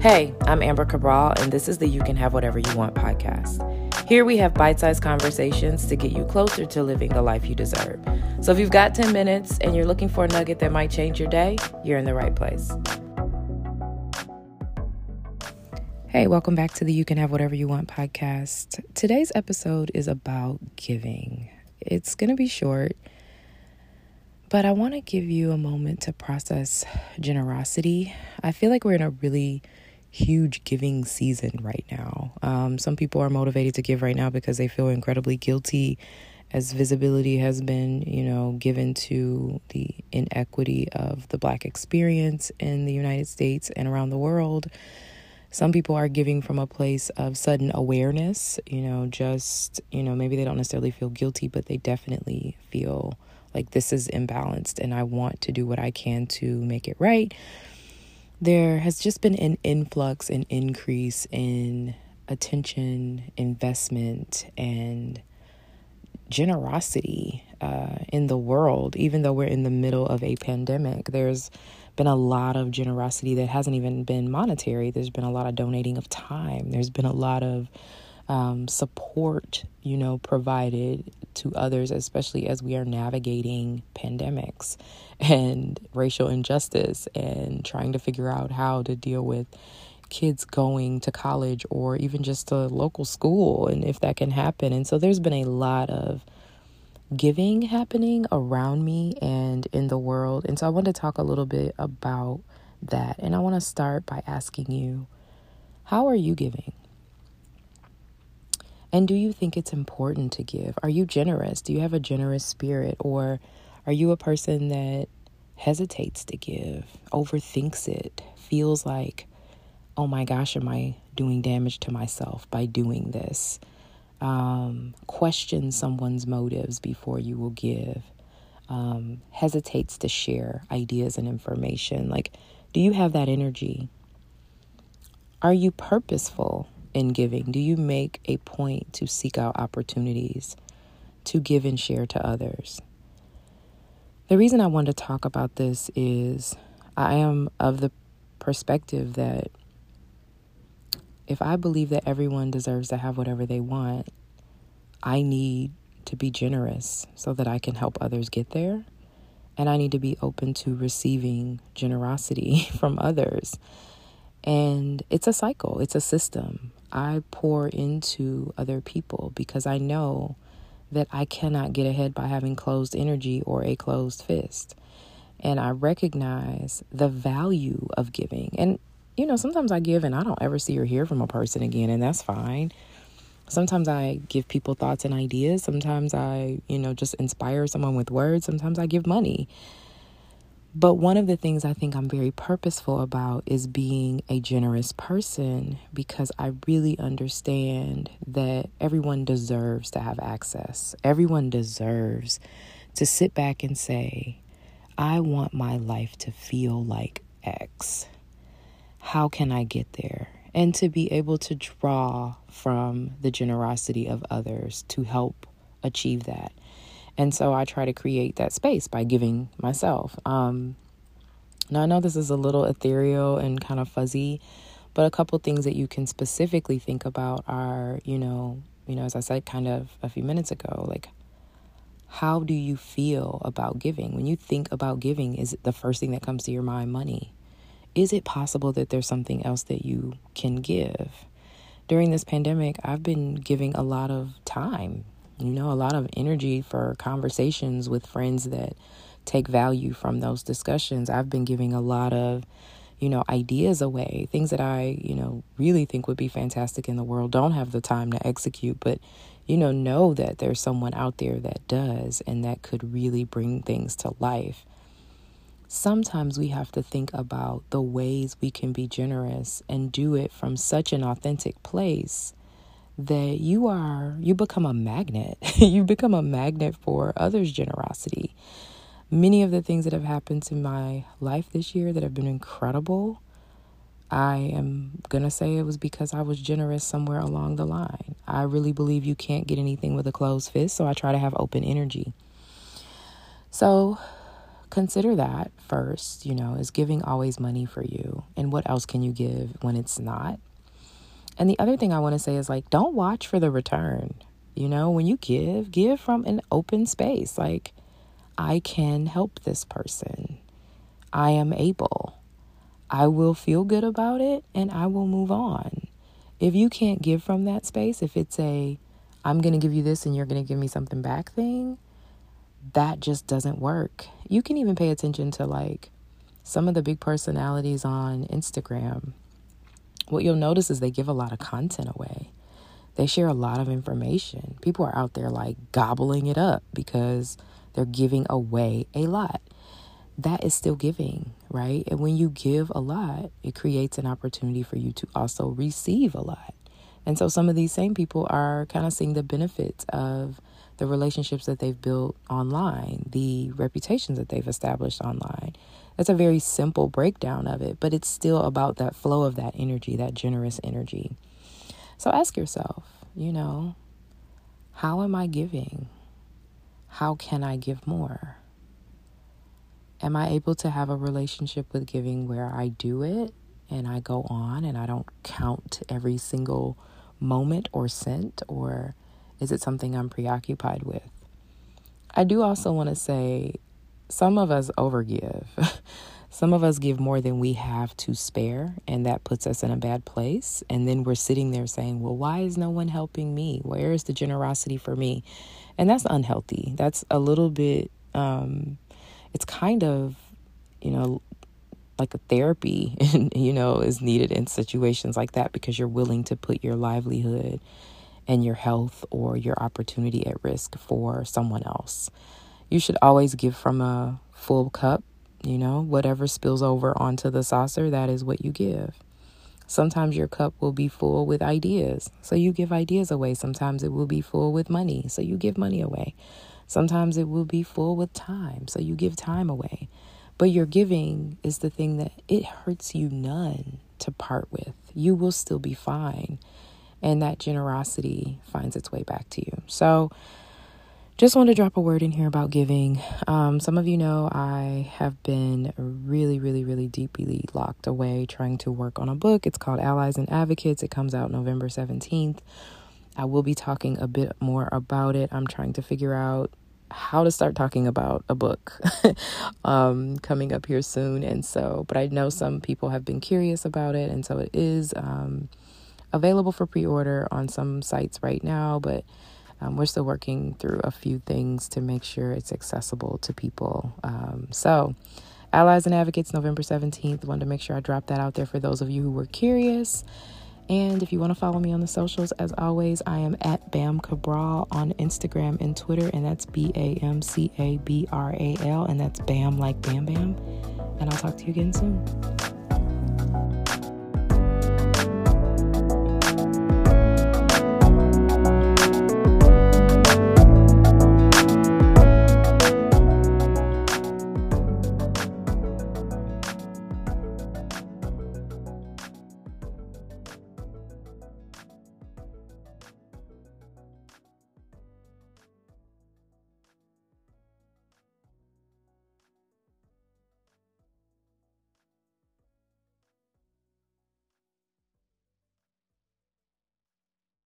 Hey, I'm Amber Cabral, and this is the You Can Have Whatever You Want podcast. Here we have bite sized conversations to get you closer to living the life you deserve. So if you've got 10 minutes and you're looking for a nugget that might change your day, you're in the right place. Hey, welcome back to the You Can Have Whatever You Want podcast. Today's episode is about giving. It's going to be short, but I want to give you a moment to process generosity. I feel like we're in a really huge giving season right now. Um, some people are motivated to give right now because they feel incredibly guilty as visibility has been, you know, given to the inequity of the black experience in the United States and around the world. Some people are giving from a place of sudden awareness, you know, just, you know, maybe they don't necessarily feel guilty, but they definitely feel like this is imbalanced and I want to do what I can to make it right there has just been an influx and increase in attention, investment, and generosity uh, in the world, even though we're in the middle of a pandemic. There's been a lot of generosity that hasn't even been monetary. There's been a lot of donating of time. There's been a lot of um, support, you know, provided to others, especially as we are navigating pandemics and racial injustice and trying to figure out how to deal with kids going to college or even just a local school and if that can happen. And so there's been a lot of giving happening around me and in the world. And so I want to talk a little bit about that. And I want to start by asking you, how are you giving? And do you think it's important to give? Are you generous? Do you have a generous spirit? Or are you a person that hesitates to give, overthinks it, feels like, oh my gosh, am I doing damage to myself by doing this? Um, question someone's motives before you will give, um, hesitates to share ideas and information. Like, do you have that energy? Are you purposeful in giving? Do you make a point to seek out opportunities to give and share to others? The reason I want to talk about this is I am of the perspective that if I believe that everyone deserves to have whatever they want, I need to be generous so that I can help others get there. And I need to be open to receiving generosity from others. And it's a cycle, it's a system. I pour into other people because I know that I cannot get ahead by having closed energy or a closed fist. And I recognize the value of giving. And, you know, sometimes I give and I don't ever see or hear from a person again, and that's fine. Sometimes I give people thoughts and ideas. Sometimes I, you know, just inspire someone with words. Sometimes I give money. But one of the things I think I'm very purposeful about is being a generous person because I really understand that everyone deserves to have access. Everyone deserves to sit back and say, I want my life to feel like X. How can I get there? And to be able to draw from the generosity of others to help achieve that. And so I try to create that space by giving myself. Um, now, I know this is a little ethereal and kind of fuzzy, but a couple things that you can specifically think about are, you know, you know, as I said kind of a few minutes ago, like how do you feel about giving? When you think about giving, is the first thing that comes to your mind money? Is it possible that there's something else that you can give? During this pandemic, I've been giving a lot of time, you know, a lot of energy for conversations with friends that take value from those discussions. I've been giving a lot of, you know, ideas away, things that I, you know, really think would be fantastic in the world, don't have the time to execute, but, you know, know that there's someone out there that does and that could really bring things to life. Sometimes we have to think about the ways we can be generous and do it from such an authentic place that you are you become a magnet you become a magnet for others generosity many of the things that have happened to my life this year that have been incredible i am going to say it was because i was generous somewhere along the line i really believe you can't get anything with a closed fist so i try to have open energy so consider that first. You know, is giving always money for you? And what else can you give when it's not? And the other thing I want to say is like, don't watch for the return. You know, when you give, give from an open space. Like, I can help this person. I am able. I will feel good about it and I will move on. If you can't give from that space, if it's a, I'm going to give you this and you're going to give me something back thing, that just doesn't work. You can even pay attention to like some of the big personalities on Instagram. What you'll notice is they give a lot of content away. They share a lot of information. People are out there like gobbling it up because they're giving away a lot. That is still giving, right? And when you give a lot, it creates an opportunity for you to also receive a lot. And so some of these same people are kind of seeing the benefits of the relationships that they've built online, the reputations that they've established online. That's a very simple breakdown of it, but it's still about that flow of that energy, that generous energy. So ask yourself, you know, how am I giving? How can I give more? Am I able to have a relationship with giving where I do it and I go on and I don't count every single moment or cent or is it something I'm preoccupied with? I do also want to say some of us overgive. some of us give more than we have to spare, and that puts us in a bad place. And then we're sitting there saying, Well, why is no one helping me? Where is the generosity for me? And that's unhealthy. That's a little bit, um, it's kind of, you know, like a therapy, you know, is needed in situations like that because you're willing to put your livelihood and your health or your opportunity at risk for someone else. You should always give from a full cup, you know, whatever spills over onto the saucer, that is what you give. Sometimes your cup will be full with ideas, so you give ideas away. Sometimes it will be full with money, so you give money away. Sometimes it will be full with time, so you give time away. But your giving is the thing that it hurts you none to part with. You will still be fine and that generosity finds its way back to you. So, just want to drop a word in here about giving. Um, some of you know I have been really, really, really deeply locked away trying to work on a book. It's called Allies and Advocates. It comes out November 17th. I will be talking a bit more about it. I'm trying to figure out how to start talking about a book um, coming up here soon. And so, but I know some people have been curious about it. And so it is. Um, available for pre order on some sites right now, but um, we're still working through a few things to make sure it's accessible to people. Um, so, Allies and Advocates, November 17th. Wanted to make sure I dropped that out there for those of you who were curious. And if you want to follow me on the socials, as always, I am at Bam Cabral on Instagram and Twitter, and that's B A M C A B R A L, and that's Bam like Bam Bam. And I'll talk to you again soon.